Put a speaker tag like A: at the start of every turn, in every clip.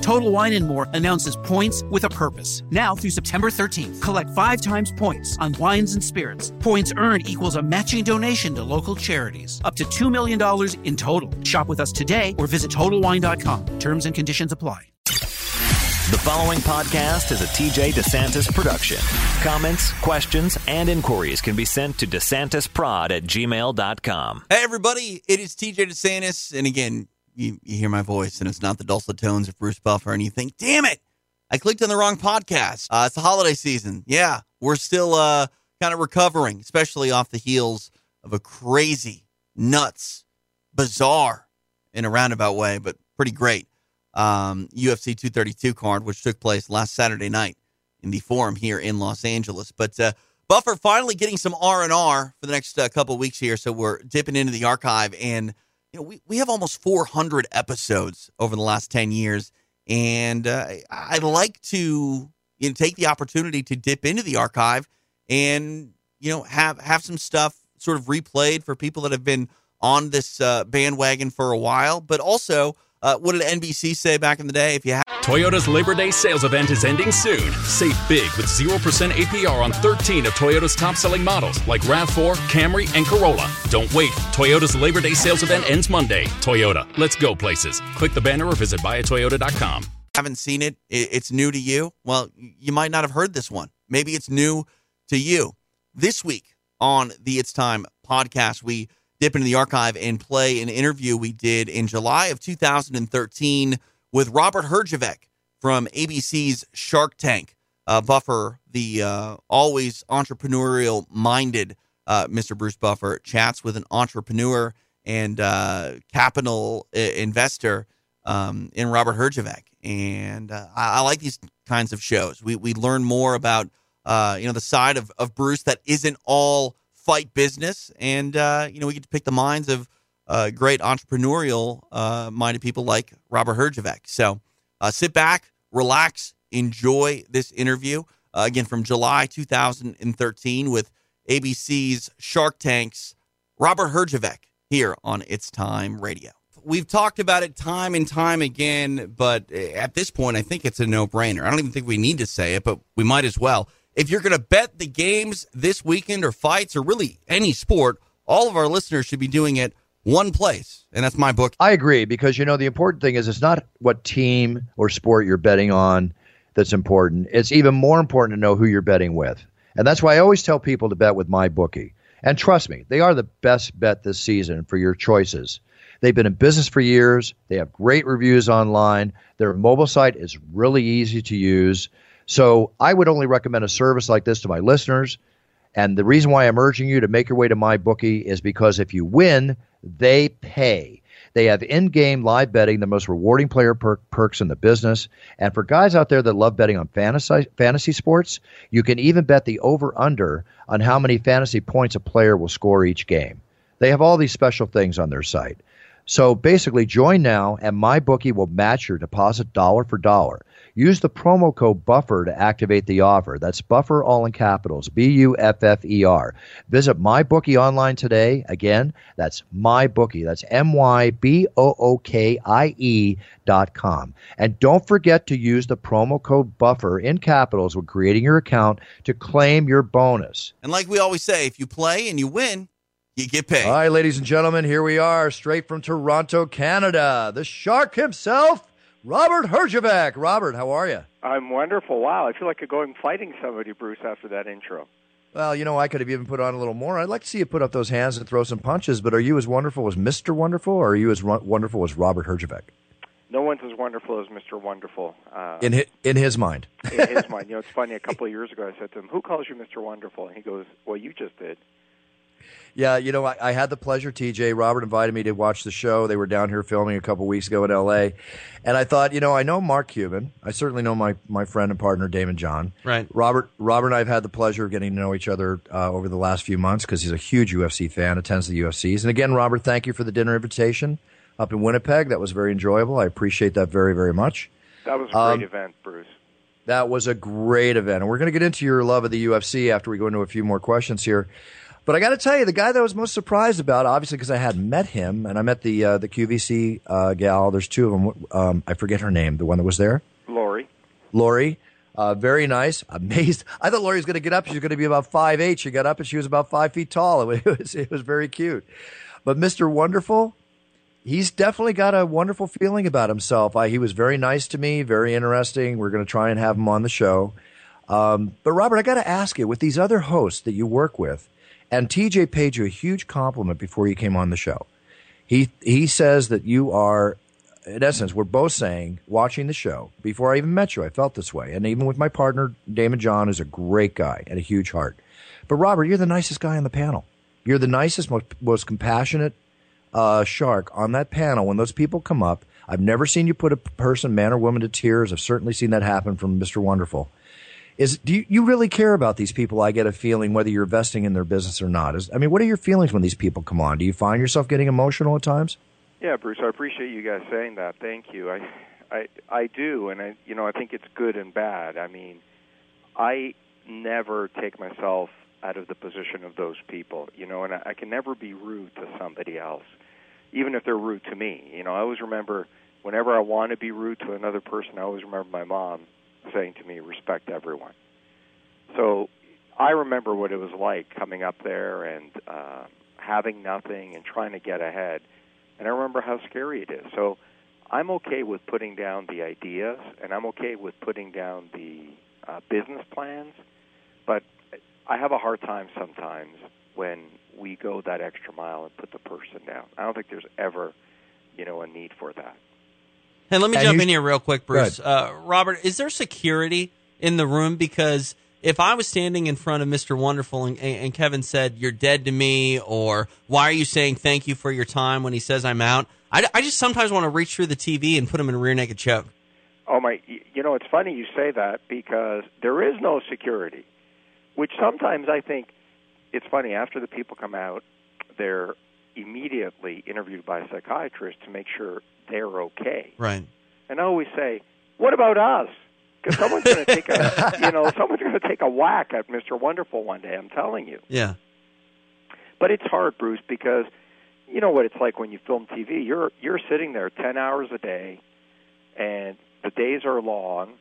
A: Total Wine and More announces points with a purpose. Now through September 13th, collect five times points on wines and spirits. Points earned equals a matching donation to local charities. Up to $2 million in total. Shop with us today or visit TotalWine.com. Terms and conditions apply.
B: The following podcast is a TJ DeSantis production. Comments, questions, and inquiries can be sent to DeSantisProd at gmail.com.
C: Hey, everybody, it is TJ DeSantis. And again, you, you hear my voice, and it's not the dulcet tones of Bruce Buffer, and you think, damn it, I clicked on the wrong podcast. Uh, it's the holiday season. Yeah, we're still uh, kind of recovering, especially off the heels of a crazy, nuts, bizarre, in a roundabout way, but pretty great um, UFC 232 card, which took place last Saturday night in the Forum here in Los Angeles. But uh, Buffer finally getting some R and R for the next uh, couple weeks here, so we're dipping into the archive, and you know we we have almost 400 episodes over the last 10 years, and uh, I'd like to you know take the opportunity to dip into the archive and you know have have some stuff sort of replayed for people that have been on this uh, bandwagon for a while, but also uh, what did NBC say back in the day? If you have
D: Toyota's Labor Day sales event is ending soon. Save big with 0% APR on 13 of Toyota's top selling models like RAV4, Camry, and Corolla. Don't wait. Toyota's Labor Day sales event ends Monday. Toyota, let's go places. Click the banner or visit buyatoyota.com.
C: haven't seen it, it's new to you. Well, you might not have heard this one. Maybe it's new to you. This week on the It's Time podcast, we dip into the archive and play an interview we did in July of 2013 with Robert Herjavec from ABC's Shark Tank. Uh, Buffer, the uh, always entrepreneurial minded uh, Mr. Bruce Buffer, chats with an entrepreneur and uh, capital uh, investor um, in Robert Herjavec. And uh, I, I, like these kinds of shows. We, we learn more about you know the side of, of Bruce that isn't all fight business, and uh, you know we get to pick the minds of uh, great entrepreneurial uh, minded people like Robert Herjavec. So uh, sit back, relax, enjoy this interview uh, again from July 2013 with ABC's Shark Tank's Robert Herjavec here on It's Time Radio. We've talked about it time and time again, but at this point, I think it's a no brainer. I don't even think we need to say it, but we might as well if you're going to bet the games this weekend or fights or really any sport, all of our listeners should be doing it one place, and that's my book.
E: I agree because you know the important thing is it's not what team or sport you're betting on that's important. It's even more important to know who you're betting with. And that's why I always tell people to bet with my bookie. And trust me, they are the best bet this season for your choices. They've been in business for years. They have great reviews online. Their mobile site is really easy to use. So I would only recommend a service like this to my listeners. And the reason why I'm urging you to make your way to my bookie is because if you win, they pay. They have in-game live betting, the most rewarding player per- perks in the business. And for guys out there that love betting on fantasy fantasy sports, you can even bet the over/under on how many fantasy points a player will score each game. They have all these special things on their site. So basically, join now, and my bookie will match your deposit dollar for dollar. Use the promo code BUFFER to activate the offer. That's BUFFER all in capitals, B U F F E R. Visit MyBookie online today. Again, that's MyBookie. That's M Y B O O K I E dot com. And don't forget to use the promo code BUFFER in capitals when creating your account to claim your bonus.
C: And like we always say, if you play and you win, you get paid.
E: All right, ladies and gentlemen, here we are, straight from Toronto, Canada. The shark himself. Robert Herjavec. Robert, how are you?
F: I'm wonderful. Wow, I feel like I'm going fighting somebody, Bruce, after that intro.
E: Well, you know, I could have even put on a little more. I'd like to see you put up those hands and throw some punches. But are you as wonderful as Mister Wonderful, or are you as ro- wonderful as Robert Herjavec?
F: No one's as wonderful as Mr. Wonderful. Uh,
E: In his, in his mind.
F: in his mind. You know, it's funny. A couple of years ago, I said to him, "Who calls you Mr. Wonderful?" And he goes, "Well, you just did."
E: Yeah, you know, I, I had the pleasure. TJ Robert invited me to watch the show. They were down here filming a couple weeks ago in L.A., and I thought, you know, I know Mark Cuban. I certainly know my my friend and partner Daymond John.
G: Right.
E: Robert Robert and I have had the pleasure of getting to know each other uh, over the last few months because he's a huge UFC fan, attends the UFCs. And again, Robert, thank you for the dinner invitation up in Winnipeg. That was very enjoyable. I appreciate that very very much.
F: That was a great
E: Um,
F: event, Bruce.
E: That was a great event. And we're going to get into your love of the UFC after we go into a few more questions here. But I got to tell you, the guy that I was most surprised about, obviously, because I had met him and I met the uh, the QVC uh, gal. There's two of them. Um, I forget her name. The one that was there,
F: Lori.
E: Lori. Uh, very nice. Amazed. I thought Lori was going to get up. She was going to be about five eight. She got up and she was about five feet tall. It was it was very cute. But Mr. Wonderful, he's definitely got a wonderful feeling about himself. I, he was very nice to me, very interesting. We're going to try and have him on the show. Um, but Robert, I got to ask you, with these other hosts that you work with, and TJ paid you a huge compliment before you came on the show. He he says that you are, in essence, we're both saying, watching the show before I even met you, I felt this way, and even with my partner Daymond John is a great guy and a huge heart. But Robert, you're the nicest guy on the panel. You're the nicest, most, most compassionate uh, shark on that panel. When those people come up, I've never seen you put a person, man or woman, to tears. I've certainly seen that happen from Mr. Wonderful. Is do you, you really care about these people? I get a feeling whether you're investing in their business or not. Is I mean, what are your feelings when these people come on? Do you find yourself getting emotional at times?
F: Yeah, Bruce, I appreciate you guys saying that. Thank you. I, I, I do, and I, you know, I think it's good and bad. I mean, I never take myself out of the position of those people, you know, and I, I can never be rude to somebody else, even if they're rude to me. You know, I always remember whenever I want to be rude to another person, I always remember my mom saying to me, "Respect everyone." So I remember what it was like coming up there and uh, having nothing and trying to get ahead, and I remember how scary it is. So I'm okay with putting down the ideas, and I'm okay with putting down the uh, business plans, but I have a hard time sometimes when we go that extra mile and put the person down. I don't think there's ever, you know, a need for that.
G: Hey, let me
E: And
G: jump
E: you-
G: in here real quick, Bruce. Uh, Robert, is there security in the room? Because if I was standing in front of Mr. Wonderful and, and Kevin said, You're dead to me, or why are you saying thank you for your time when he says I'm out? I, I just sometimes want to reach through the TV and put him in a rear naked choke.
F: Oh my! You know, it's funny you say that because there is no security, which sometimes I think it's funny. After the people come out, they're immediately interviewed by a psychiatrist to make sure they're okay.
G: Right.
F: And I always say, "What about us?" Because someone's going to take a, you know, someone's going to take a whack at Mister Wonderful one day. I'm telling you.
G: Yeah.
F: But it's hard, Bruce, because you know what it's like when you film TV. You're you're sitting there ten hours a day, and the days are long,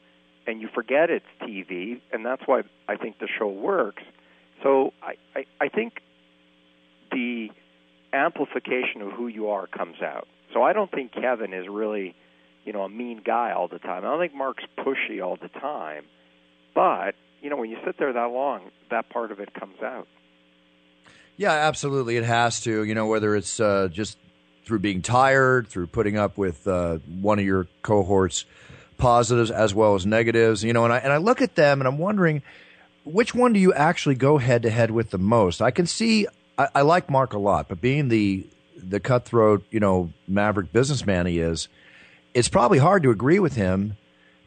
F: and you forget it's TV, and that's why I think the show works. So I I, I think the amplification of who you are comes out. So I don't think Kevin is really, you know, a mean guy all the time. I don't think Mark's pushy all the time. But, you know, when you sit there that long, that part of it comes out.
E: Yeah, absolutely. It has to. You know, whether it's uh, just through being tired, through putting up with uh, one of your cohorts' positives as well as negatives. You know, and I and I look at them and I'm wondering which one do you actually go head to head with the most? I can see. I, I like Mark a lot, but being the the cutthroat, you know, maverick businessman he is, it's probably hard to agree with him.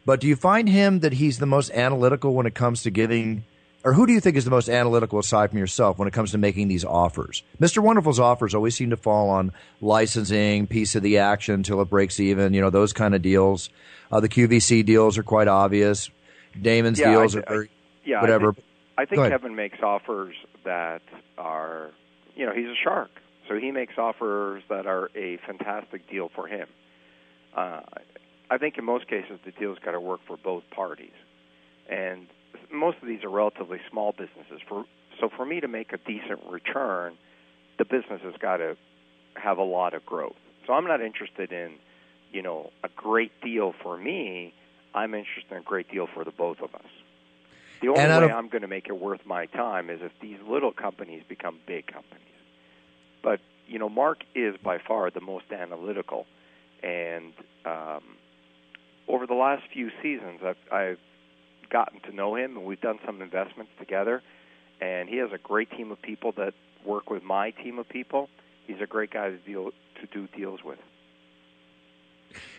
E: But do you find him that he's the most analytical when it comes to giving, or who do you think is the most analytical aside from yourself when it comes to making these offers? Mr. Wonderful's offers always seem to fall on licensing, piece of the action until it breaks even, you know, those kind of deals. Uh, the QVC deals are quite obvious. Damon's
F: Yeah,
E: deals
F: I-
E: are very,
F: Yeah,
E: whatever.
F: I think, I think Kevin makes offers that are, you know, he's a shark, so he makes offers that are a fantastic deal for him. Uh, I think in most cases the deal's got to work for both parties, and most of these are relatively small businesses. For so for me to make a decent return, the business has got to have a lot of growth. So I'm not interested in, you know, a great deal for me. I'm interested in a great deal for the both of us. The only way I'm going to make it worth my time is if these little companies become big companies. But you know, Mark is by far the most analytical, and um, over the last few seasons, I've, I've gotten to know him, and we've done some investments together. And he has a great team of people that work with my team of people. He's a great guy to deal to do deals with.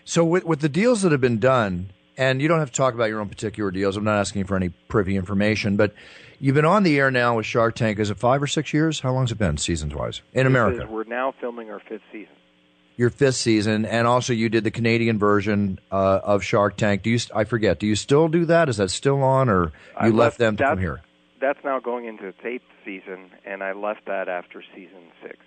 E: So with with the deals that have been done, and you don't have to talk about your own particular deals. I'm not asking for any privy information, but you've been on the air now with Shark Tank. Is it five or six years? How long's it been, seasons wise, in
F: This
E: America?
F: is- we're now filming our fifth season.
E: Your fifth season, and also you did the Canadian version uh, of Shark Tank. Do you? I forget. Do you still do that? Is that still on, or you
F: I
E: left,
F: left
E: them to come here?
F: That's now going into its eighth season, and I left that after season six.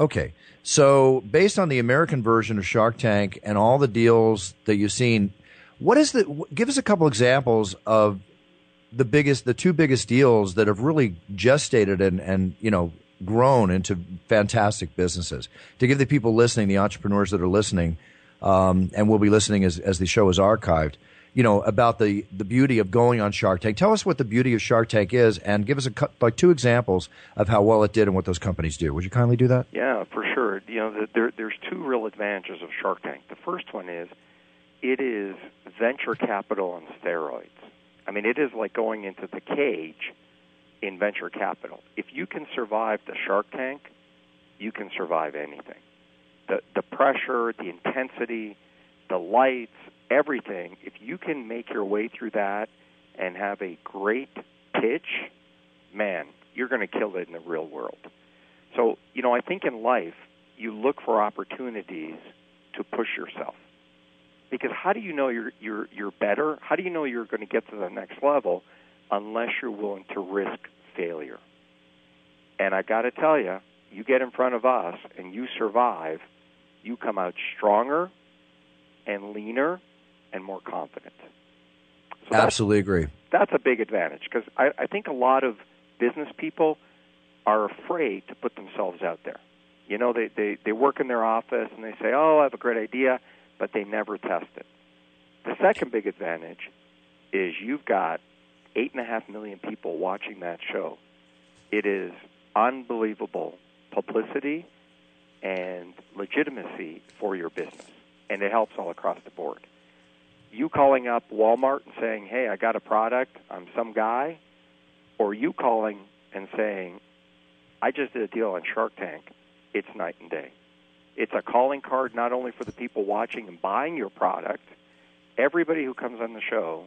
E: Okay. So, based on the American version of Shark Tank and all the deals that you've seen, what is the give us a couple examples of the biggest the two biggest deals that have really gestated and and, you know, grown into fantastic businesses. To give the people listening, the entrepreneurs that are listening, um, and will be listening as as the show is archived, you know, about the the beauty of going on Shark Tank. Tell us what the beauty of Shark Tank is and give us a like two examples of how well it did and what those companies do. Would you kindly do that?
F: Yeah, for sure. You know, the, there, there's two real advantages of Shark Tank. The first one is it is venture capital on steroids. I mean, it is like going into the cage in venture capital. If you can survive the Shark Tank, you can survive anything. The the pressure, the intensity, the lights, everything. If you can make your way through that and have a great pitch, man, you're going to kill it in the real world. So, you know, I think in life, you look for opportunities to push yourself. Because how do you know you're you're you're better? How do you know you're going to get to the next level unless you're willing to risk failure? And I got to tell you, you get in front of us and you survive, you come out stronger and leaner and more confident. So
E: Absolutely agree.
F: that's a big advantage because I, I think a lot of business people are afraid to put themselves out there. You know, they, they, they work in their office and they say, oh, I have a great idea, but they never test it. The second big advantage is you've got eight and a half million people watching that show. It is unbelievable publicity and legitimacy for your business, and it helps all across the board you calling up Walmart and saying, "Hey, I got a product. I'm some guy," or you calling and saying, "I just did a deal on Shark Tank." It's night and day. It's a calling card not only for the people watching and buying your product. Everybody who comes on the show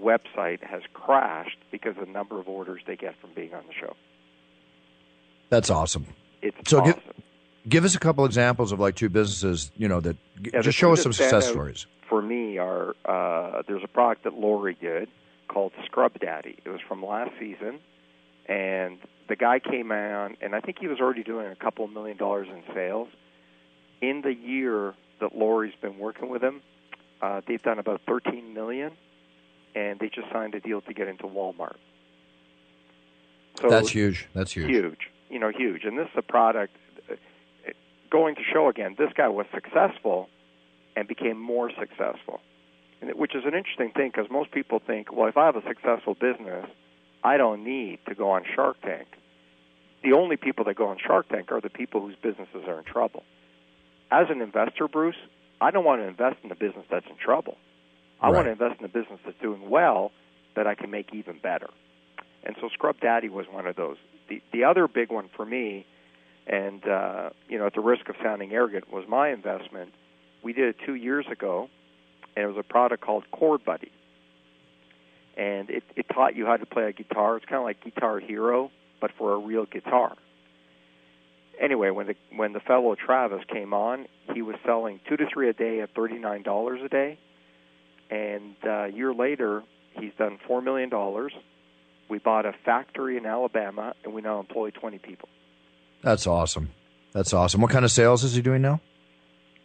F: website has crashed because of the number of orders they get from being on the show.
E: That's awesome.
F: It's
E: So
F: awesome.
E: give, give us a couple examples of like two businesses, you know, that
F: Yeah,
E: just show us some success stories.
F: For me, are uh, there's a product that Lori did called Scrub Daddy. It was from last season, and the guy came on, and I think he was already doing a couple of million dollars in sales. In the year that Lori's been working with him, uh, they've done about 13 million, and they just signed a deal to get into Walmart. So
E: That's huge. That's huge.
F: huge. You know, huge. And this is a product. uh, Going to show again, this guy was successful and became more successful, and it, which is an interesting thing because most people think, well, if I have a successful business, I don't need to go on Shark Tank. The only people that go on Shark Tank are the people whose businesses are in trouble. As an investor, Bruce, I don't want to invest in a business that's in trouble. I want to invest in a business that's doing well that I can make even better. And so Scrub Daddy was one of those. The the other big one for me, and uh, you know, at the risk of sounding arrogant, was my investment. We did it two years ago, and it was a product called ChordBuddy, and it, it taught you how to play a guitar. It's kind of like Guitar Hero, but for a real guitar. Anyway, when the when the fellow Travis came on, he was selling two to three a day at thirty nine dollars a day, and uh, a year later, he's done four million dollars. We bought a factory in Alabama, and we now employ 20 people.
E: That's awesome. That's awesome. What kind of sales is he doing now?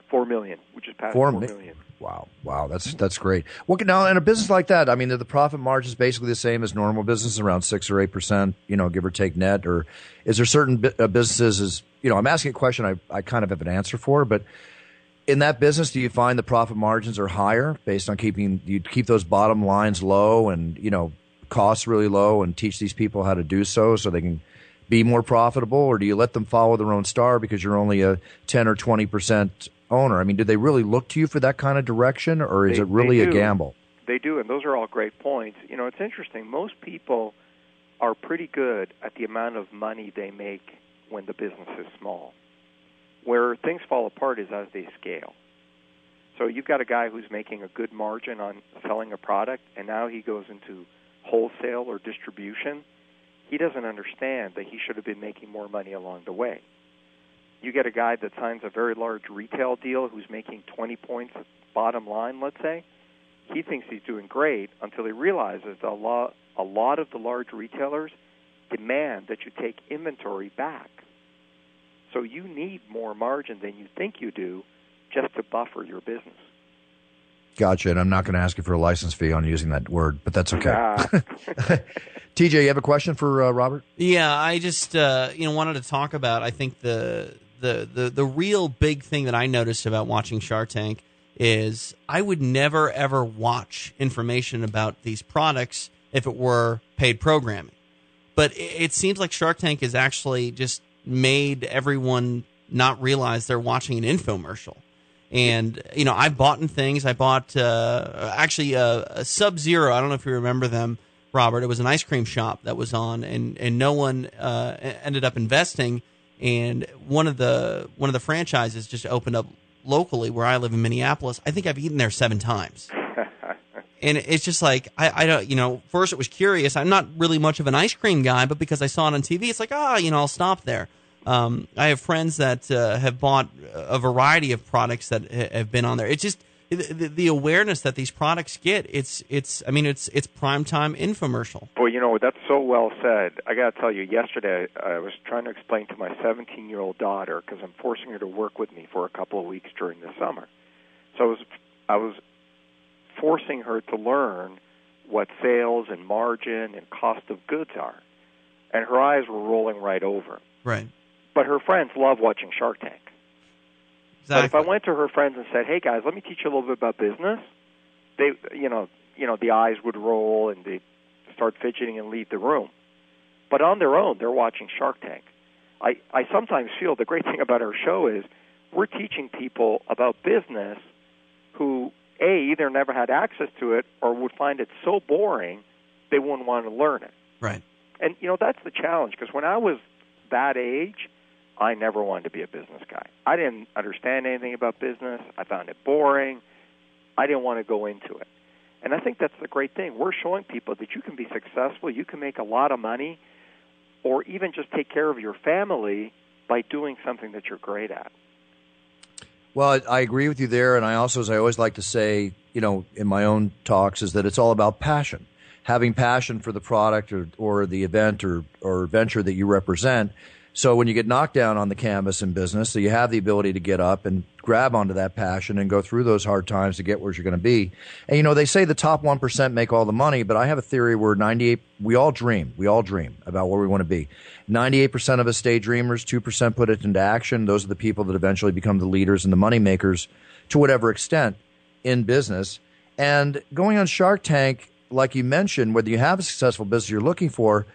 F: Four million. We just passed
E: Four
F: four
E: mi-
F: million.
E: Wow, wow, that's that's great. What now in a business like that? I mean, the profit margin is basically the same as normal business, around six or eight percent, you know, give or take net, or is there certain uh, businesses? Is you know, I'm asking a question I I kind of have an answer for, but in that business, do you find the profit margins are higher based on keeping you keep those bottom lines low and you know costs really low and teach these people how to do so so they can be more profitable, or do you let them follow their own star because you're only a 10 or 20 percent owner? I mean, do they really look to you for that kind of direction, or is
F: They-
E: it really a gamble?
F: They do, and those are all great points. You know, it's interesting. Most people are pretty good at the amount of money they make when the business is small. Where things fall apart is as they scale. So you've got a guy who's making a good margin on selling a product, and now he goes into wholesale or distribution. He doesn't understand that he should have been making more money along the way. You get a guy that signs a very large retail deal who's making 20 points bottom line, let's say. He thinks he's doing great until he realizes a lot, a lot of the large retailers demand that you take inventory back. So you need more margin than you think you do just to buffer your business.
E: Gotcha. And I'm not going to ask you for a license fee on using that word, but that's okay. TJ, you have a question for uh, Robert?
G: Yeah, I just uh, you know wanted to talk about. I think the, the the the real big thing that I noticed about watching Shark Tank is I would never ever watch information about these products if it were paid programming. But it, it seems like Shark Tank has actually just made everyone not realize they're watching an infomercial. And you know, I've bought in things. I bought uh, actually uh, a Sub Zero. I don't know if you remember them, Robert. It was an ice cream shop that was on, and and no one uh, ended up investing. And one of the one of the franchises just opened up locally where I live in Minneapolis. I think I've eaten there seven times. And it's just like I, I don't, you know. First, it was curious. I'm not really much of an ice cream guy, but because I saw it on TV, it's like, ah, you know, I'll stop there. Um, I have friends that uh, have bought a variety of products that ha- have been on there. It's just the, the, awareness that these products get. It's it's. I mean, it's it's prime time infomercial.
F: Boy, you know that's so well said. I got to tell you, yesterday I was trying to explain to my 17-year-old daughter because I'm forcing her to work with me for a couple of weeks during the summer. So I was I was forcing her to learn what sales and margin and cost of goods are, and her eyes were rolling right over.
G: Right.
F: But her friends love watching Shark Tank. But if I went to her friends and said, "Hey guys, let me teach you a little bit about business," they, you know, you know, the eyes would roll and they start fidgeting and leave the room. But on their own, they're watching Shark Tank. I I sometimes feel the great thing about our show is we're teaching people about business who a either never had access to it or would find it so boring they wouldn't want to learn it.
G: Right.
F: And you know that's the challenge because when I was that age, I never wanted to be a business guy. I didn't understand anything about business. I found it boring. I didn't want to go into it. And I think that's the great thing. We're showing people that you can be successful, you can make a lot of money, or even just take care of your family by doing something that you're great at.
E: Well, I agree with you there, and I also, as I always like to say, you know, in my own talks, is that it's all about passion. Having passion for the product or, or the event or, or venture that you represent. So when you get knocked down on the canvas in business, so you have the ability to get up and grab onto that passion and go through those hard times to get where you're going to be. And you know, they say the top 1% make all the money, but I have a theory where 98, we all dream, we all dream about where we want to be. 98% of us stay dreamers, 2% put it into action. Those are the people that eventually become the leaders and the money makers to whatever extent in business. And going on Shark Tank, like you mentioned, whether you have a successful business you're looking for,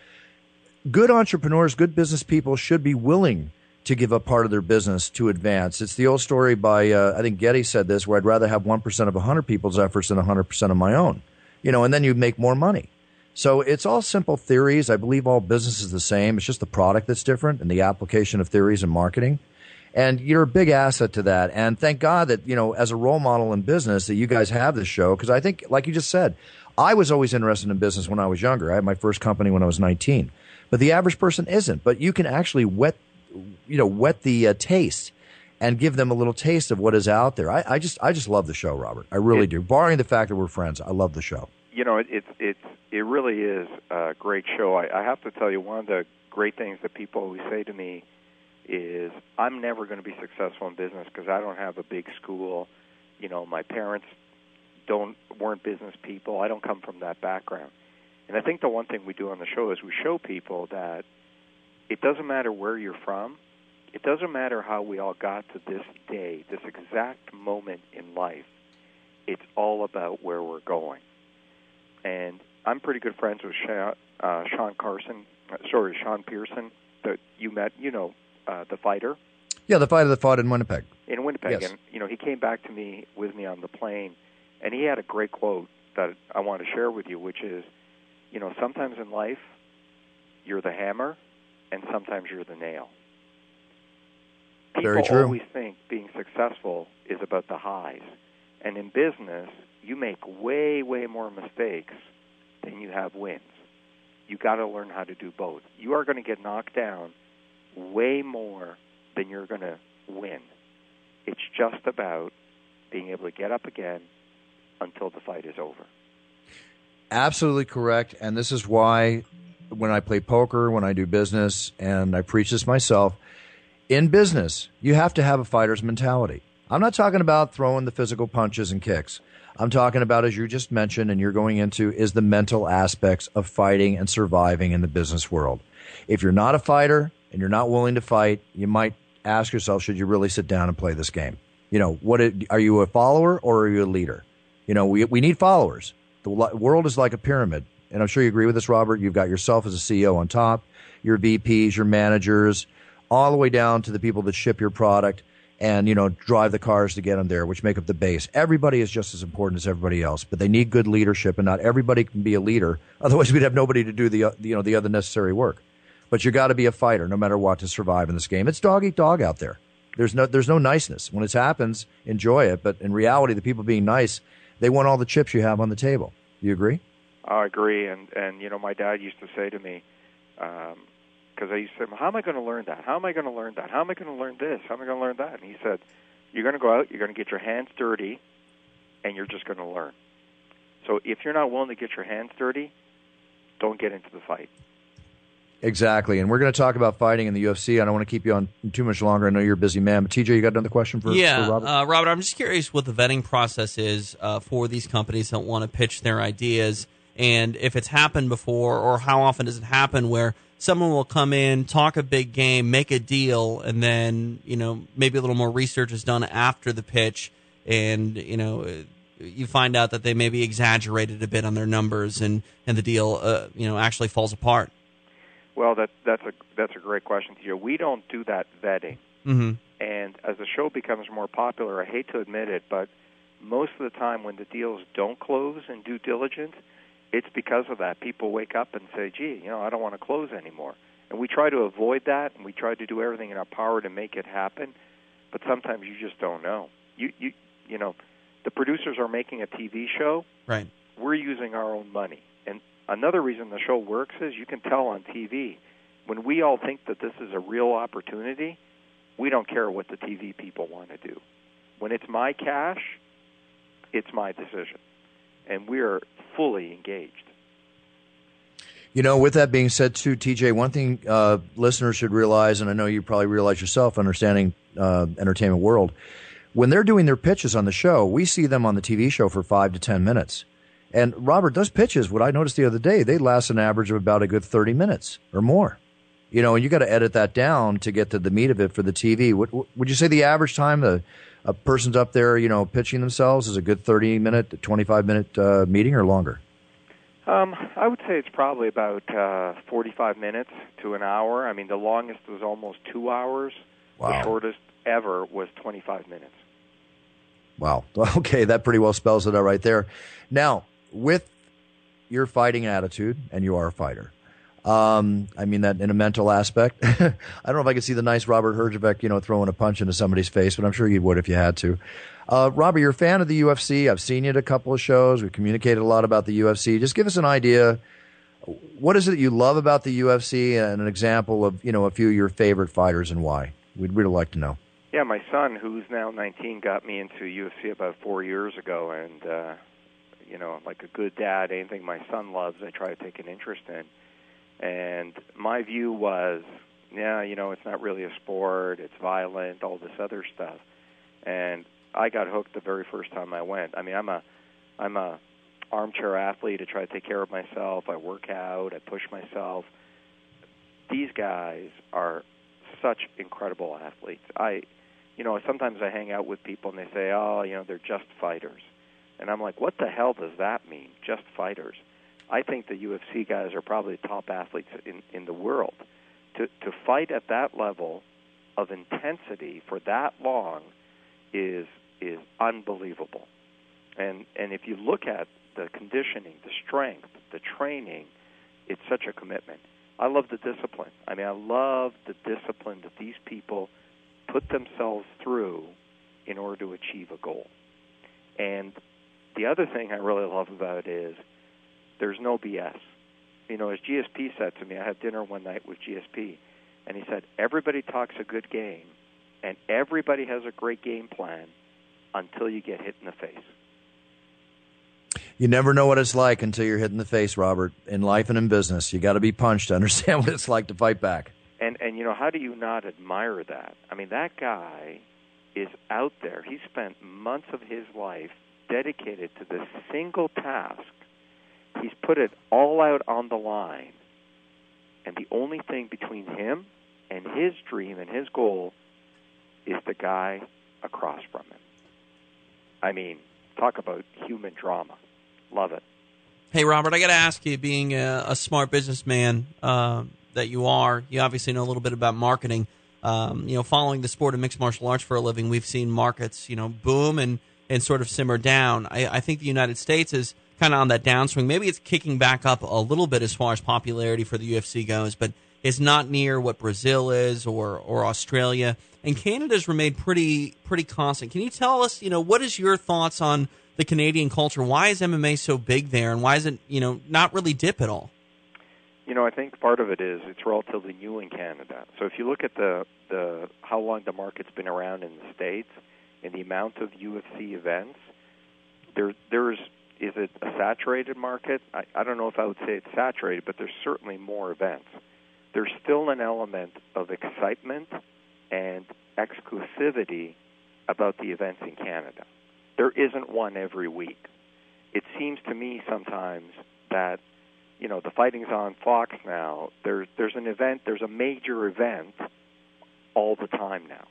E: good entrepreneurs, good business people should be willing to give up part of their business to advance. It's the old story by, uh, I think Getty said this, where I'd rather have 1% of 100 people's efforts than 100% of my own. You know, and then you make more money. So it's all simple theories. I believe all business is the same. It's just the product that's different and the application of theories and marketing. And you're a big asset to that. And thank God that, you know, as a role model in business that you guys have this show. Cause I think, like you just said, I was always interested in business when I was younger. I had my first company when I was 19, but the average person isn't. But you can actually wet, you know, wet the uh, taste and give them a little taste of what is out there. I, I just, I just love the show, Robert. I really do. Barring the fact that we're friends, I love the show.
F: you know, it, it's it's it really is a great show. I, I have to tell you, one of the great things that people always say to me is, "I'm never going to be successful in business because I don't have a big school. You know, my parents don't weren't business people. I don't come from that background." And I think the one thing we do on the show is we show people that it doesn't matter where you're from. It doesn't matter how we all got to this day, this exact moment in life. It's all about where we're going. And I'm pretty good friends with Sean, uh, Sean Carson. Uh, sorry, Sean Pierson that you met. You know, uh, the fighter
E: Yeah, the fighter that fought in Winnipeg.
F: in Winnipeg,
E: Yes.
F: and you know he came back to me with me on the plane, and he had a great quote that I want to share with you, which is, you know, sometimes in life you're the hammer, and sometimes you're the nail. People
E: Very true.
F: always think being successful is about the highs, and in business you make way way more mistakes than you have wins. You got to learn how to do both. You are going to get knocked down way more than you're going to win. It's just about being able to get up again until the fight is over.
E: Absolutely correct. And this is why when I play poker, when I do business, and I preach this myself, in business, you have to have a fighter's mentality. I'm not talking about throwing the physical punches and kicks. I'm talking about, as you just mentioned, and you're going into, is the mental aspects of fighting and surviving in the business world. If you're not a fighter and you're not willing to fight, you might ask yourself, should you really sit down and play this game? You know, what are you a follower or are you a leader? You know, we, we need followers. The world is like a pyramid. And I'm sure you agree with this, Robert. You've got yourself as a CEO on top, your VPs, your managers, all the way down to the people that ship your product and, you know, drive the cars to get them there, which make up the base. Everybody is just as important as everybody else, but they need good leadership and not everybody can be a leader. Otherwise, we'd have nobody to do the, you know, the other necessary work. But you got to be a fighter no matter what to survive in this game. It's dog eat dog out there. There's no, there's no niceness. When it happens, enjoy it. But in reality, the people being nice, they want all the chips you have on the table. You agree?
F: I agree, and and you know my dad used to say to me, um, because I used to say, "How am I going to learn that? How am I going to learn that? How am I going to learn this? How am I going to learn that?" And he said, "You're going to go out, you're going to get your hands dirty, and you're just going to learn." So if you're not willing to get your hands dirty, don't get into the fight.
E: Exactly. And we're going to talk about fighting in the UFC. I don't want to keep you on too much longer. I know you're a busy man. But TJ, you got another question for,
G: yeah,
E: for Robert?
G: Uh, Robert, I'm just curious what the vetting process is uh, for these companies that want to pitch their ideas, and if it's happened before, or how often does it happen where someone will come in, talk a big game, make a deal, and then you know maybe a little more research is done after the pitch, and you know you find out that they maybe exaggerated a bit on their numbers, and and the deal uh, you know actually falls apart.
F: Well, that that's a that's a great question, Theo. We don't do that vetting.
G: Mm-hmm.
F: And as the show becomes more popular, I hate to admit it, but most of the time when the deals don't close in due diligence, it's because of that. People wake up and say, "Gee, you know, I don't want to close anymore." And we try to avoid that, and we try to do everything in our power to make it happen. But sometimes you just don't know. You you you know, the producers are making a TV show.
G: Right.
F: We're using our own money. Another reason the show works is you can tell on TV when we all think that this is a real opportunity, we don't care what the TV people want to do. When it's my cash, it's my decision. And we're fully engaged.
E: You know, with that being said, too, TJ, one thing uh, listeners should realize, and I know you probably realize yourself, understanding uh, entertainment world, when they're doing their pitches on the show, we see them on the TV show for five to ten minutes. And Robert, those pitches, what I noticed the other day, they last an average of about a good thirty minutes or more. You know, and you got to edit that down to get to the meat of it for the TV. Would, would you say the average time the a person's up there, you know, pitching themselves is a good thirty minute, twenty five minute uh, meeting or longer?
F: Um, I would say it's probably about uh, 45 minutes to an hour. I mean, the longest was almost two hours.
E: Wow.
F: The shortest ever was 25 minutes.
E: Wow. Okay, that pretty well spells it out right there. Now, with your fighting attitude, and you are a fighter, um, I mean that in a mental aspect. I don't know if I could see the nice Robert Herjavec, you know, throwing a punch into somebody's face, but I'm sure you would if you had to. Uh, Robert, you're a fan of the UFC. I've seen you at a couple of shows. We've communicated a lot about the UFC. Just give us an idea. What is it you love about the UFC, and an example of you know a few of your favorite fighters and why? We'd really like to know.
F: Yeah, my son, who's now 19, got me into UFC about four years ago, and uh, you know, like a good dad, anything my son loves, I try to take an interest in. And my view was, yeah, you know, it's not really a sport; it's violent, all this other stuff. And I got hooked the very first time I went. I mean, I'm a, I'm a armchair athlete. I try to take care of myself. I work out. I push myself. These guys are such incredible athletes. I, you know, sometimes I hang out with people and they say, "Oh, you know, they're just fighters," and I'm like, "What the hell does that mean? Just fighters?" I think the UFC guys are probably the top athletes in in the world. To to fight at that level of intensity for that long is is unbelievable. And and if you look at the conditioning, the strength, the training, it's such a commitment. I love the discipline. I mean, I love the discipline that these people put themselves through in order to achieve a goal. And the other thing I really love about it is there's no BS. You know, as GSP said to me, I had dinner one night with GSP, and he said, everybody talks a good game, and everybody has a great game plan until you get hit in the face.
E: You never know what it's like until you're hit in the face, Robert. In life and in business, you got to be punched to understand what it's like to fight back.
F: And and you know how do you not admire that? I mean, that guy is out there. He spent months of his life dedicated to this single task. He's put it all out on the line. And the only thing between him and his dream and his goal is the guy across from him. I mean, talk about human drama. Love it.
G: Hey, Robert, I got to ask you, being a, a smart businessman uh, that you are, you obviously know a little bit about marketing. Um, you know, following the sport of mixed martial arts for a living, we've seen markets, you know, boom and and sort of simmer down. I, I think the United States is kind of on that downswing. Maybe it's kicking back up a little bit as far as popularity for the UFC goes, but it's not near what Brazil is or or Australia. And Canada's remained pretty pretty constant. Can you tell us, you know, what is your thoughts on the Canadian culture? Why is MMA so big there, and why is it, you know, not really dip at all?
F: You know, I think part of it is it's relatively new in Canada. So if you look at the the how long the market's been around in the states and the amount of UFC events, there there's is it a saturated market? I, I don't know if I would say it's saturated, but there's certainly more events. There's still an element of excitement and exclusivity about the events in Canada. There isn't one every week. It seems to me sometimes that you know the fighting's on Fox now. There's there's an event, there's a major event all the time now.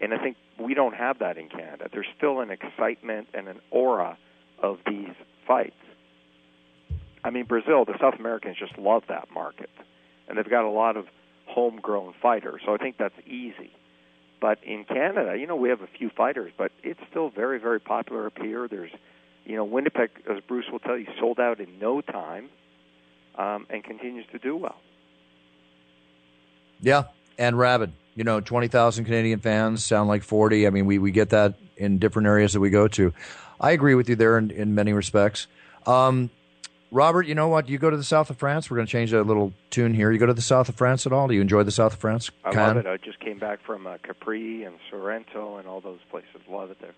F: And I think we don't have that in Canada. There's still an excitement and an aura of these fights. I mean, Brazil, the South Americans just love that market, and they've got a lot of homegrown fighters. So I think that's easy. But in Canada, you know, we have a few fighters, but it's still very, very popular up here. There's, you know, Winnipeg, as Bruce will tell you, sold out in no time, um, and continues to do well.
E: Yeah, and rabid. You know, twenty thousand Canadian fans sound like forty. I mean, we we get that in different areas that we go to. I agree with you there in, in many respects. Um, Robert, you know what? You go to the south of France. We're going to change a little tune here. You go to the south of France at all? Do you enjoy the south of France?
F: I love it. I just came back from uh, Capri and Sorrento and all those places. Love it there.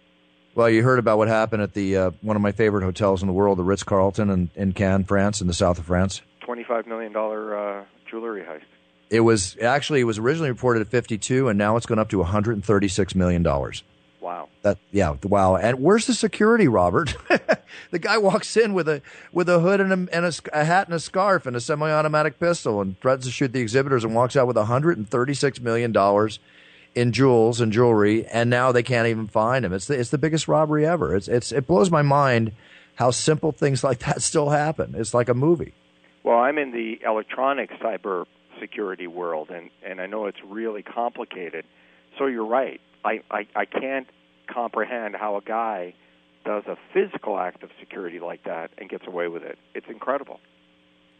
E: Well, you heard about what happened at the uh, one of my favorite hotels in the world, the Ritz Carlton in, in Cannes, France, in the south of France.
F: Twenty-five million dollar uh, jewelry heist.
E: It was actually it was originally reported at fifty-two, and now it's gone up to one hundred and thirty-six million dollars.
F: Wow.
E: That yeah, wow. And where's the security, Robert? the guy walks in with a with a hood and a, and a, a, hat and a scarf and a semi-automatic pistol and threatens to shoot the exhibitors and walks out with 136 million dollars in jewels and jewelry. And now they can't even find him. It's the, it's the biggest robbery ever. It's it's it blows my mind how simple things like that still happen. It's like a movie.
F: Well, I'm in the electronic cyber security world, and and I know it's really complicated. So you're right. I, I, I can't comprehend how a guy does a physical act of security like that and gets away with it. It's incredible.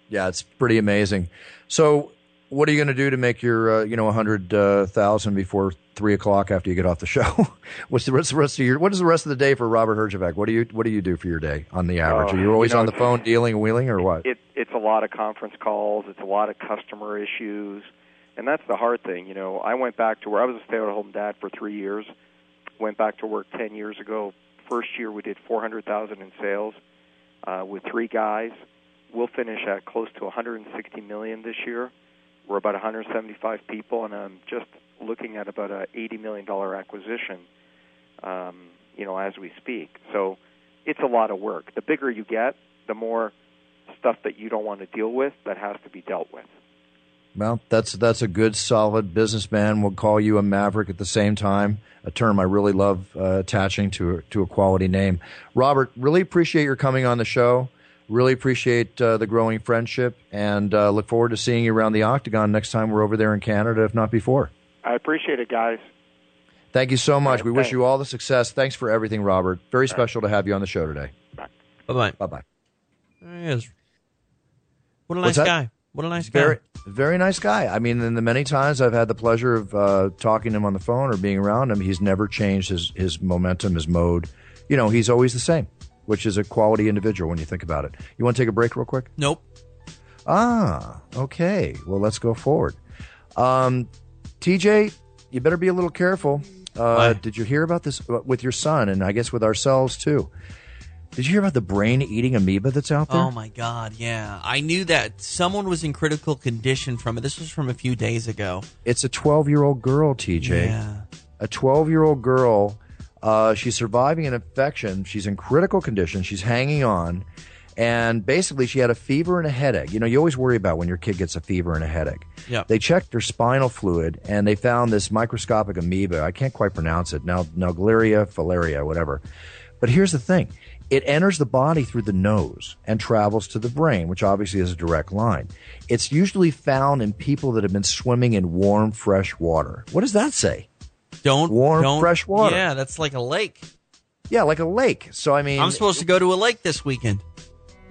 E: Yeah, it's pretty amazing. So, what are you going to do to make your uh, you know a hundred uh, thousand before three o'clock after you get off the show? what's the rest, the rest of your What is the rest of the day for Robert Herjavec? What do you What do you do for your day on the average?
F: Uh,
E: are you always
F: you know,
E: on the phone dealing and wheeling, or what?
F: It, it's a lot of conference calls. It's a lot of customer issues, and that's the hard thing. You know, I went back to where I was a stay-at-home dad for three years. Went back to work ten years ago. First year we did four hundred thousand in sales uh, with three guys. We'll finish at close to 160 million this year. We're about 175 people, and I'm just looking at about a 80 million dollar acquisition. Um, you know, as we speak. So it's a lot of work. The bigger you get, the more stuff that you don't want to deal with that has to be dealt with.
E: Well, that's that's a good, solid businessman. We'll call you a maverick at the same time. A term I really love uh, attaching to to a quality name. Robert, really appreciate your coming on the show. Really appreciate uh, the growing friendship and uh, look forward to seeing you around the octagon next time we're over there in Canada, if not before.
F: I appreciate it, guys.
E: Thank you so much.
F: Right,
E: we wish you all the success. Thanks for everything, Robert. Very special to have you on the show today.
G: Bye bye.
E: Bye bye.
G: There he is. What a nice
E: that?
G: guy. What a nice guy.
E: Very, very nice guy. I mean, in the many times I've had the pleasure of uh, talking to him on the phone or being around him, he's never changed his his momentum, his mode. You know, he's always the same, which is a quality individual when you think about it. You want to take a break real quick?
G: Nope.
E: Ah, okay. Well, let's go forward. Um, TJ, you better be a little careful. Uh, did you hear about this uh, with your son, and I guess with ourselves too? Did you hear about the brain-eating amoeba that's out there?
G: Oh my god, yeah. I knew that someone was in critical condition from it. This was from a few days ago.
E: It's a 12-year-old girl, TJ.
G: Yeah.
E: a 12 year old girl. Uh, she's surviving an infection. She's in critical condition. She's hanging on. And basically, she had a fever and a headache. You know, you always worry about when your kid gets a fever and a headache.
G: Yeah.
E: They checked her spinal fluid and they found this microscopic amoeba. I can't quite pronounce it. Now, Naegleria filaria, whatever. But here's the thing it enters the body through the nose and travels to the brain, which obviously is a direct line. It's usually found in people that have been swimming in warm, fresh water. What does that say?
G: Don't
E: Warm,
G: don't,
E: fresh water.
G: Yeah, that's like a lake.
E: Yeah, like a lake. So I mean,
G: I'm supposed to go to a lake this weekend.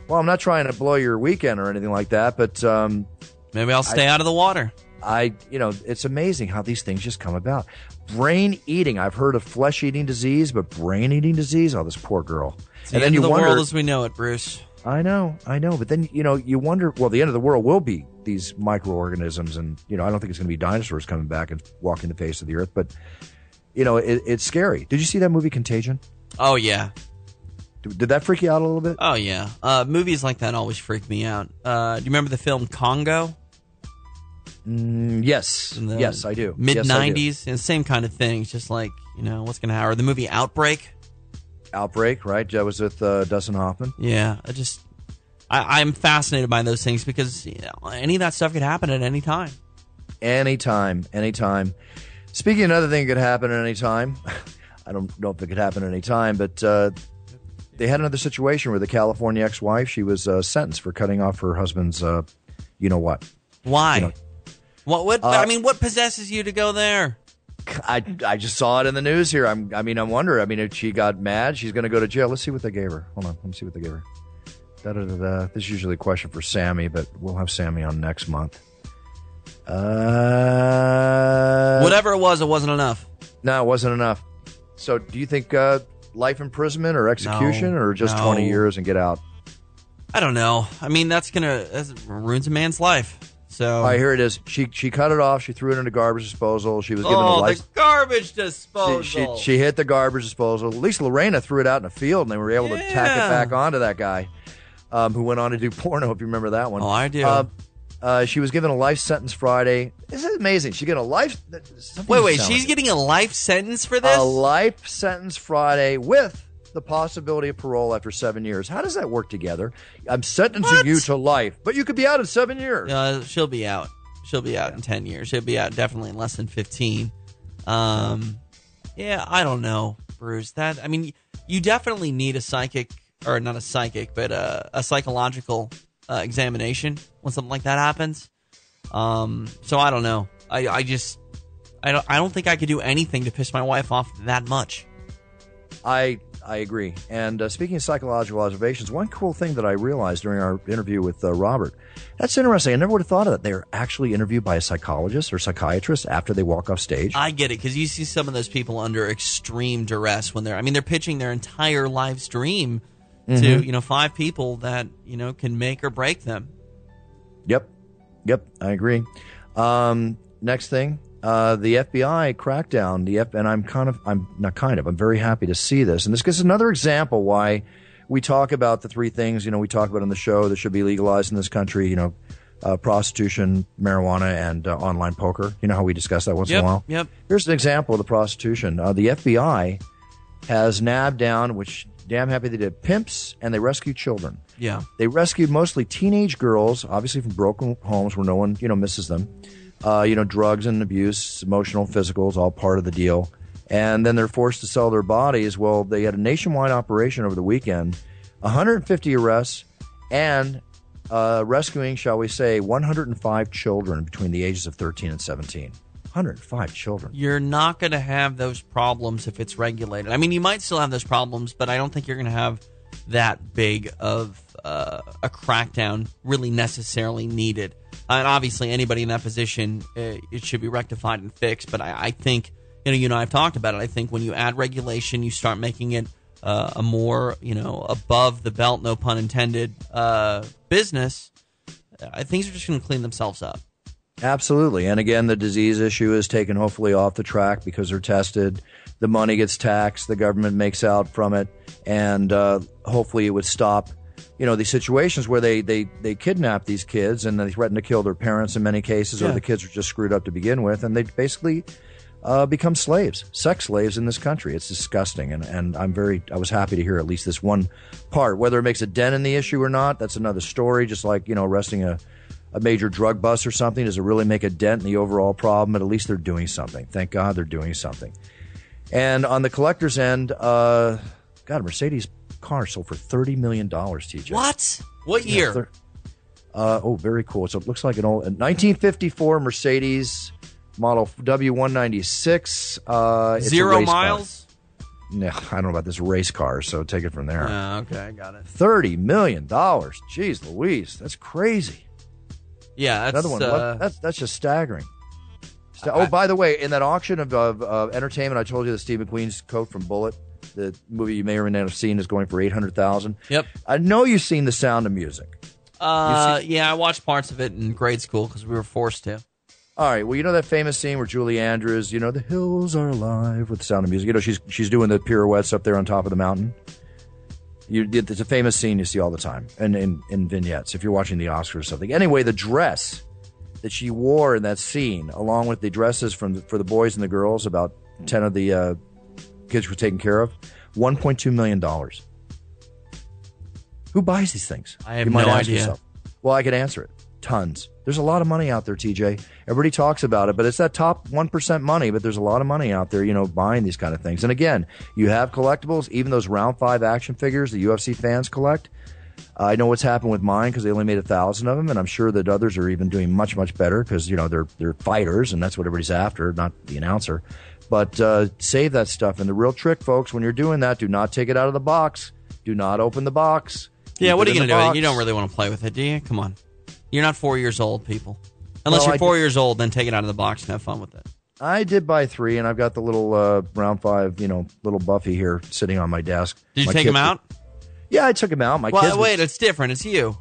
E: well, I'm not trying to blow your weekend or anything like that, but um,
G: Maybe I'll stay out of the water.
E: I, you know, it's amazing how these things just come about. Brain eating. I've heard of flesh eating disease, but brain eating disease. Oh, this poor girl.
G: It's the end of the world as we know it, Bruce.
E: I know, I know, but then you know, you wonder. Well, the end of the world will be these microorganisms, and you know, I don't think it's going to be dinosaurs coming back and walking the face of the earth, but you know, it, it's scary. Did you see that movie Contagion?
G: Oh yeah.
E: Did, did that freak you out a little bit?
G: Oh yeah. Uh, movies like that always freak me out. Uh, do you remember the film Congo?
E: Mm, yes, yes, I do.
G: Mid '90s and same kind of thing. It's just like you know what's going to happen. Or the movie Outbreak.
E: Outbreak, right? That was with uh, Dustin Hoffman.
G: Yeah, I just I, I'm fascinated by those things because you know, any of that stuff could happen at any time.
E: Anytime, anytime. Speaking of another thing that could happen at any time, I don't know if it could happen at any time, but uh, they had another situation where the California ex-wife she was uh, sentenced for cutting off her husband's, uh, you know what?
G: Why?
E: You know-
G: what? What?
E: Uh,
G: I mean, what possesses you to go there?
E: I, I just saw it in the news here. I'm, I mean, I'm wondering. I mean, if she got mad, she's going to go to jail. Let's see what they gave her. Hold on, let me see what they gave her. Da, da, da, da. This is usually a question for Sammy, but we'll have Sammy on next month. Uh,
G: Whatever it was, it wasn't enough.
E: No, it wasn't enough. So, do you think uh, life imprisonment or execution,
G: No,
E: or just
G: no.
E: twenty years and get out?
G: I don't know. I mean, that's gonna that ruins a man's life. So
E: All right, here it is. She she cut it off. She threw it in a garbage disposal. She was given a life.
G: oh, the garbage disposal.
E: she, she hit the garbage disposal. At least Lorena threw it out in a field, and they were able to tack it back onto that guy, um, who went on to do porno. If you remember that one.
G: Oh, I do.
E: Uh, uh, she was given a life sentence Friday. This is amazing. She got a life.
G: wait, wait. She's getting a life sentence for this.
E: a life sentence Friday with the possibility of parole after seven years. How does that work together? I'm sentencing
G: What?
E: you to life, but you could be out in seven years.
G: Uh, she'll be out. She'll be out in ten years. She'll be out definitely in less than fifteen. Um, yeah, I don't know, Bruce. That I mean, you definitely need a psychic, or not a psychic, but a, a psychological uh, examination when something like that happens. Um, so I don't know. I, I just, I don't, I don't think I could do anything to piss my wife off that much.
E: I I agree. And uh, speaking of psychological observations, one cool thing that I realized during our interview with uh, Robert, that's interesting. I never would have thought of that. They're actually interviewed by a psychologist or psychiatrist after they walk off stage.
G: I get it because you see some of those people under extreme duress when they're. I mean, they're pitching their entire live stream
E: Mm-hmm.
G: to you know five people that you know can make or break them.
E: Yep. Yep. I agree. Um, next thing, uh, the FBI crackdown. The F- and I'm kind of, I'm not kind of, I'm very happy to see this. And this gives another example why we talk about the three things, you know, we talk about on the show that should be legalized in this country, you know, uh, prostitution, marijuana, and uh, online poker. You know how we discuss that once
G: Yep,
E: in a while?
G: yep.
E: Here's an example of the prostitution. Uh, the FBI has nabbed down, which damn happy they did, pimps, and they rescue children.
G: Yeah.
E: They rescued mostly teenage girls, obviously from broken homes where no one, you know, misses them. Uh, you know, drugs and abuse, emotional, physical is all part of the deal. And then they're forced to sell their bodies. Well, they had a nationwide operation over the weekend, 150 arrests, and uh, rescuing, shall we say, 105 children between the ages of 13 and 17. 105 children.
G: You're not going to have those problems if it's regulated. I mean, you might still have those problems, but I don't think you're going to have that big of uh, a crackdown really necessarily needed. And obviously, anybody in that position, uh, it should be rectified and fixed. But I, I think, you know, you and I have talked about it. I think when you add regulation, you start making it uh, a more, you know, above the belt, no pun intended, uh, business. Uh, things are just going to clean themselves up.
E: Absolutely. And again, the disease issue is taken hopefully off the track because they're tested. The money gets taxed, the government makes out from it, and uh, hopefully it would stop. You know these situations where they, they, they kidnap these kids and they threaten to kill their parents in many cases,
G: Yeah.
E: or the kids are just screwed up to begin with, and they basically uh, become slaves, sex slaves in this country. It's disgusting, and, and I'm very I was happy to hear at least this one part. Whether it makes a dent in the issue or not, that's another story. Just like you know arresting a a major drug bust or something, does it really make a dent in the overall problem? But at least they're doing something. Thank God they're doing something. And on the collector's end, uh, God, Mercedes car sold for thirty million dollars. TJ,
G: What? What
E: Yeah,
G: year?
E: thir- uh, oh, very cool. So it looks like an old a 1954 Mercedes model W196. Uh,
G: Zero
E: race car.
G: miles?
E: No, I don't know about this race car. So take it from there.
G: Uh, okay, got it.
E: Thirty million dollars. Jeez, Louise, that's crazy.
G: Yeah, that's
E: Another one.
G: Uh,
E: that's that's just staggering. Oh, by the way, in that auction of, of, of entertainment, I told you that Steve McQueen's coat from Bullitt, the movie you may or may not have seen, is going for eight hundred thousand.
G: Yep.
E: I know you've seen The Sound of Music.
G: uh, yeah, I watched parts of it in grade school because we were forced to.
E: All right. Well, you know that famous scene where Julie Andrews, you know, the hills are alive with the sound of music. You know, she's she's doing the pirouettes up there on top of the mountain. You, it's a famous scene you see all the time, and in, in vignettes if you're watching the Oscars or something. Anyway, the dress that she wore in that scene, along with the dresses from the, for the boys and the girls, about ten of the uh, kids were taken care of, one point two million dollars. Who buys these things?
G: I have
E: you might
G: no
E: ask
G: idea.
E: yourself. Well, I could answer it. Tons. There's a lot of money out there, TJ. Everybody talks about it, but it's that top 1% money, but there's a lot of money out there, you know, buying these kind of things. And again, you have collectibles, even those round five action figures the UFC fans collect. I know what's happened with mine because they only made a thousand of them, and I'm sure that others are even doing much, much better because you know they're they're fighters, and that's what everybody's after, not the announcer. But uh, save that stuff. And the real trick, folks, when you're doing that, do not take it out of the box. Do not open the box.
G: Yeah,
E: Keep
G: what are you going to do?
E: box.
G: You don't really want to play with it, do you? Come on. You're not four years old, people. Unless
E: Well,
G: you're four years old, then take it out of the box and have fun with it.
E: I did buy three, and I've got the little uh, round five, you know, little Buffy here sitting on my desk.
G: Did you
E: My
G: take him out?
E: Yeah, I took him out. My kids.
G: well,
E: were-
G: wait, it's different. It's you.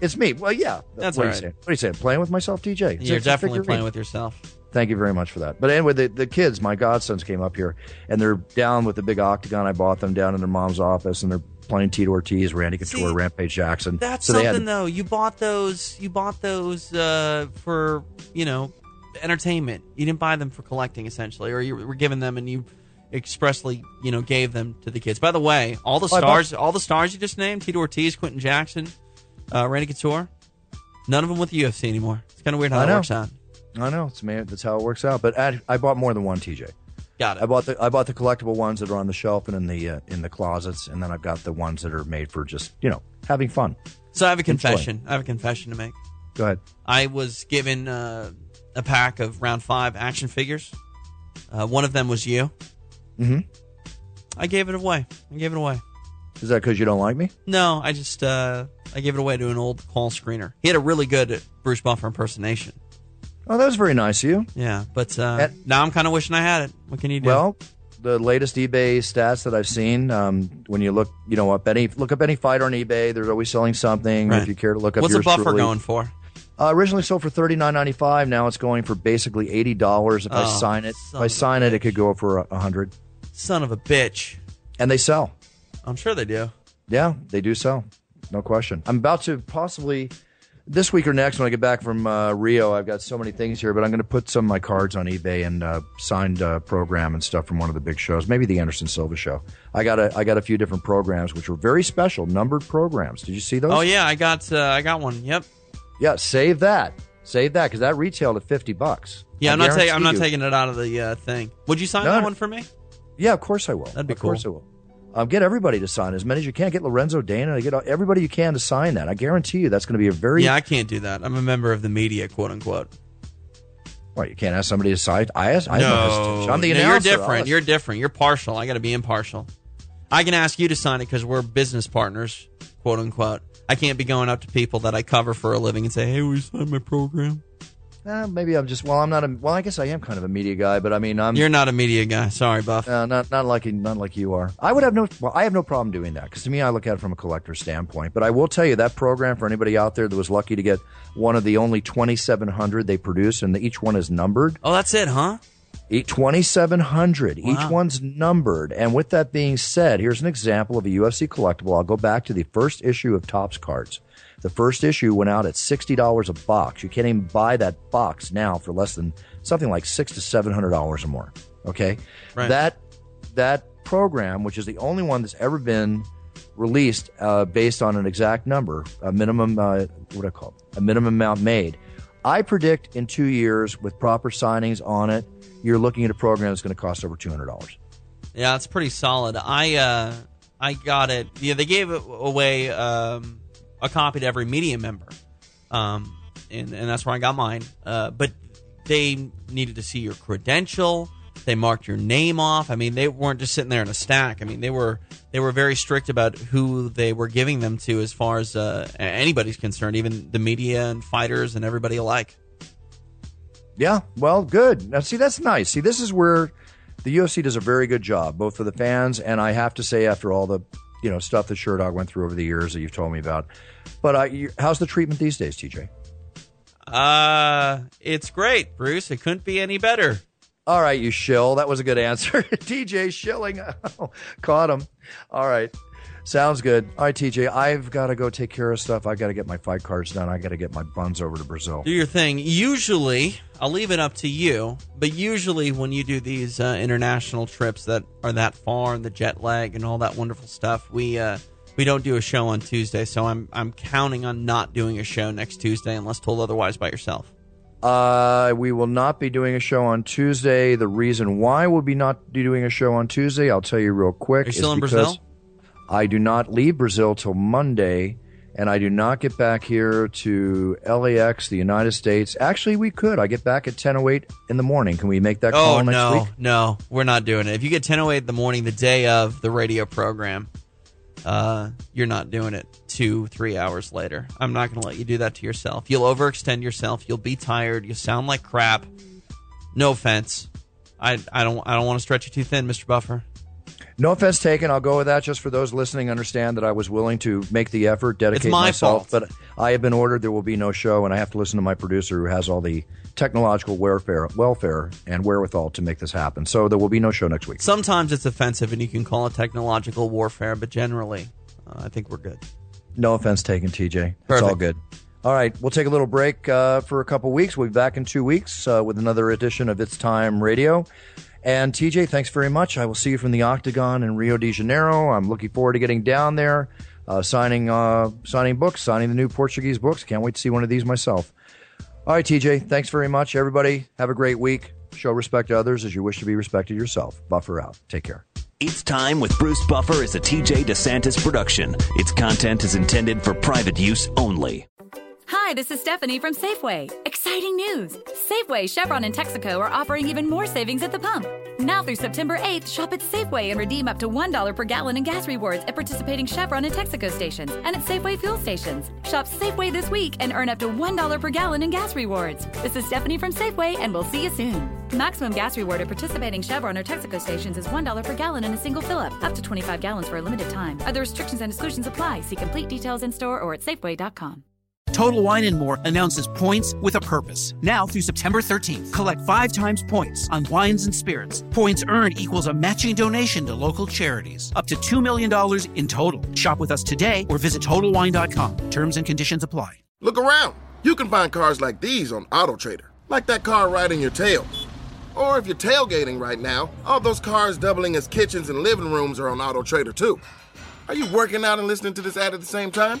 E: it's me. Well, yeah.
G: That's
E: what are
G: right.
E: you saying? What are you saying? Playing with myself, TJ?
G: You're definitely playing with yourself.
E: Thank you very much for that. But anyway, the, the kids, my godsons came up here, and they're down with the big octagon. I bought them down in their mom's office, and they're playing Tito Ortiz, Randy Couture,
G: See,
E: Rampage Jackson.
G: That's
E: so
G: something
E: had,
G: though. You bought those. You bought those uh, for you know entertainment. You didn't buy them for collecting, essentially, or you were given them and you expressly you know gave them to the kids. By the way, all the
E: Oh,
G: stars, all the stars you just named, Tito Ortiz, Quinton Jackson, uh, Randy Couture, none of them with the UFC anymore. It's kind of weird how
E: I
G: that
E: know.
G: works out.
E: I know it's man, that's how it works out. But I, I bought more than one TJ.
G: Got it.
E: I bought the I bought the collectible ones that are on the shelf and in the uh, in the closets, and then I've got the ones that are made for just you know having fun.
G: so I have a confession. I have a confession to make.
E: Go ahead.
G: I was given uh, a pack of round five action figures. Uh, one of them was you.
E: Mhm.
G: I gave it away. I gave it away.
E: Is that because you don't like me?
G: No, I just uh, I gave it away to an old call screener. He had a really good Bruce Buffer impersonation.
E: Oh, that was very nice of you.
G: Yeah, but uh,
E: And-
G: now I'm kind of wishing I had it. What can you do?
E: Well, the latest eBay stats that I've seen, um, when you look, you know, up any look up any fighter on eBay, there's always selling something.
G: Right.
E: If you care to look up,
G: what's a
E: yours
G: buffer
E: truly.
G: going for?
E: Uh, originally sold for thirty nine ninety five. Now it's going for basically eighty dollars. If I
G: Oh,
E: sign it, if I sign it, it could go for a a hundred.
G: Son of a bitch.
E: And they sell.
G: I'm sure they do.
E: Yeah, they do sell. No question. I'm about to possibly this week or next when I get back from uh, Rio. I've got so many things here, but I'm going to put some of my cards on eBay and uh, signed uh, program and stuff from one of the big shows. Maybe the Anderson Silva show. I got a I got a few different programs which were very special, numbered programs. Did you see those?
G: Oh yeah, I got uh, I got one. Yep.
E: Yeah, save that. Save that because that retailed at fifty bucks.
G: Yeah,
E: I
G: I'm not taking I'm not
E: you.
G: taking it out of the uh, thing. Would you sign
E: No,
G: that one for me?
E: Yeah, of course I will.
G: That'd be
E: of course I will. Um, get everybody to sign as many as you can. Get Lorenzo Dana. Get everybody you can to sign that. I guarantee you that's going to be a very
G: Yeah, I can't do that. I'm a member of the media, quote unquote.
E: Well, you can't ask somebody to sign. I ask. I
G: no.
E: I'm the
G: no, you're different. You're different. You're partial. I got to be impartial. I can ask you to sign it because we're business partners, quote unquote. I can't be going up to people that I cover for a living and say, "Hey, will you sign my program?"
E: Uh, maybe I'm just. Well, I'm not a. Well, I guess I am kind of a media guy, but I mean, I'm.
G: You're not a media guy. Sorry, Buff.
E: Uh, not not like not like you are. I would have no. Well, I have no problem doing that because to me, I look at it from a collector standpoint. But I will tell you that program for anybody out there that was lucky to get one of the only 2,700 they produce, and each one is numbered.
G: Oh, that's it, huh?
E: Each 2,700.
G: Wow.
E: Each one's numbered. And with that being said, here's an example of a UFC collectible. I'll go back to the first issue of Topps cards. The first issue went out at $60 a box. You can't even buy that box now for less than something like six to $700 or more. Okay?
G: Right.
E: That, that program, which is the only one that's ever been released uh, based on an exact number, a minimum, uh, what I call it? A minimum amount made. I predict in two years with proper signings on it, you're looking at a program that's going to cost over two hundred dollars.
G: Yeah, it's pretty solid. I uh, I got it. Yeah, they gave it away um, a copy to every media member, um, and and that's where I got mine. Uh, but they needed to see your credential. They marked your name off. I mean, they weren't just sitting there in a stack. I mean, they were they were very strict about who they were giving them to, as far as uh, anybody's concerned, even the media and fighters and everybody alike.
E: Yeah, well, good. Now, see, that's nice. See, this is where the UFC does a very good job, both for the fans and I have to say, after all the you know stuff that Sherdog went through over the years that you've told me about. But uh, you, how's the treatment these days, TJ?
G: Uh, it's great, Bruce. It couldn't be any better.
E: All right, you shill. That was a good answer. TJ shilling. Caught him. All right. Sounds good. All right, TJ, I've got to go take care of stuff. I've got to get my fight cards done. I got to get my buns over to Brazil.
G: do your thing. Usually, I'll leave it up to you, but usually when you do these uh, international trips that are that far and the jet lag and all that wonderful stuff, we uh, we don't do a show on Tuesday. So I'm I'm counting on not doing a show next Tuesday unless told otherwise by yourself.
E: Uh, we will not be doing a show on Tuesday. The reason why we'll be not be doing a show on Tuesday, I'll tell you real quick.
G: Are you still
E: is
G: in
E: because
G: Brazil?
E: I do not leave Brazil till Monday, and I do not get back here to LAX, the United States. Actually, we could. I get back at 10:08 in the morning. Can we make that call
G: Oh
E: next
G: no,
E: week?
G: no, we're not doing it. If you get 10:08 in the morning, the day of the radio program, uh, you're not doing it two, three hours later. I'm not going to let you do that to yourself. You'll overextend yourself. You'll be tired. You sound like crap. No offense. I, I don't I don't want to stretch you too thin, Mr. Buffer.
E: No offense taken. I'll go with that. Just for those listening, understand that I was willing to make the effort, dedicate
G: my
E: myself.
G: fault.
E: But I have been ordered. There will be no show, and I have to listen to my producer, who has all the technological welfare, welfare and wherewithal to make this happen. So there will be no show next week.
G: Sometimes it's offensive, and you can call it technological warfare, but generally, uh, I think we're good.
E: No offense taken, TJ. It's all good. All right, we'll take a little break uh, for a couple weeks. We'll be back in two weeks uh, with another edition of It's Time Radio. And TJ, thanks very much. I will see you from the Octagon in Rio de Janeiro. I'm looking forward to getting down there, uh, signing uh, signing books, signing the new Portuguese books. Can't wait to see one of these myself. All right, TJ, thanks very much. Everybody, have a great week. Show respect to others as you wish to be respected yourself. Buffer out. Take care.
B: It's Time with Bruce Buffer is a TJ DeSantis production. Its content is intended for private use only.
H: Hi, this is Stephanie from Safeway. Exciting news! Safeway, Chevron, and Texaco are offering even more savings at the pump. Now through September 8th, shop at Safeway and redeem up to $1 per gallon in gas rewards at participating Chevron and Texaco stations and at Safeway fuel stations. Shop Safeway this week and earn up to $1 per gallon in gas rewards. This is Stephanie from Safeway, and we'll see you soon. Maximum gas reward at participating Chevron or Texaco stations is $1 per gallon in a single fill up, up to 25 gallons for a limited time. Other restrictions and exclusions apply. See complete details in store or at Safeway.com.
A: Total Wine and More announces points with a purpose. Now through September 13th, collect five times points on wines and spirits. Points earned equals a matching donation to local charities. Up to $2 million in total. Shop with us today or visit TotalWine.com. Terms and conditions apply.
I: Look around. You can find cars like these on AutoTrader, like that car in your tail. Or if you're tailgating right now, all those cars doubling as kitchens and living rooms are on AutoTrader too. Are you working out and listening to this ad at the same time?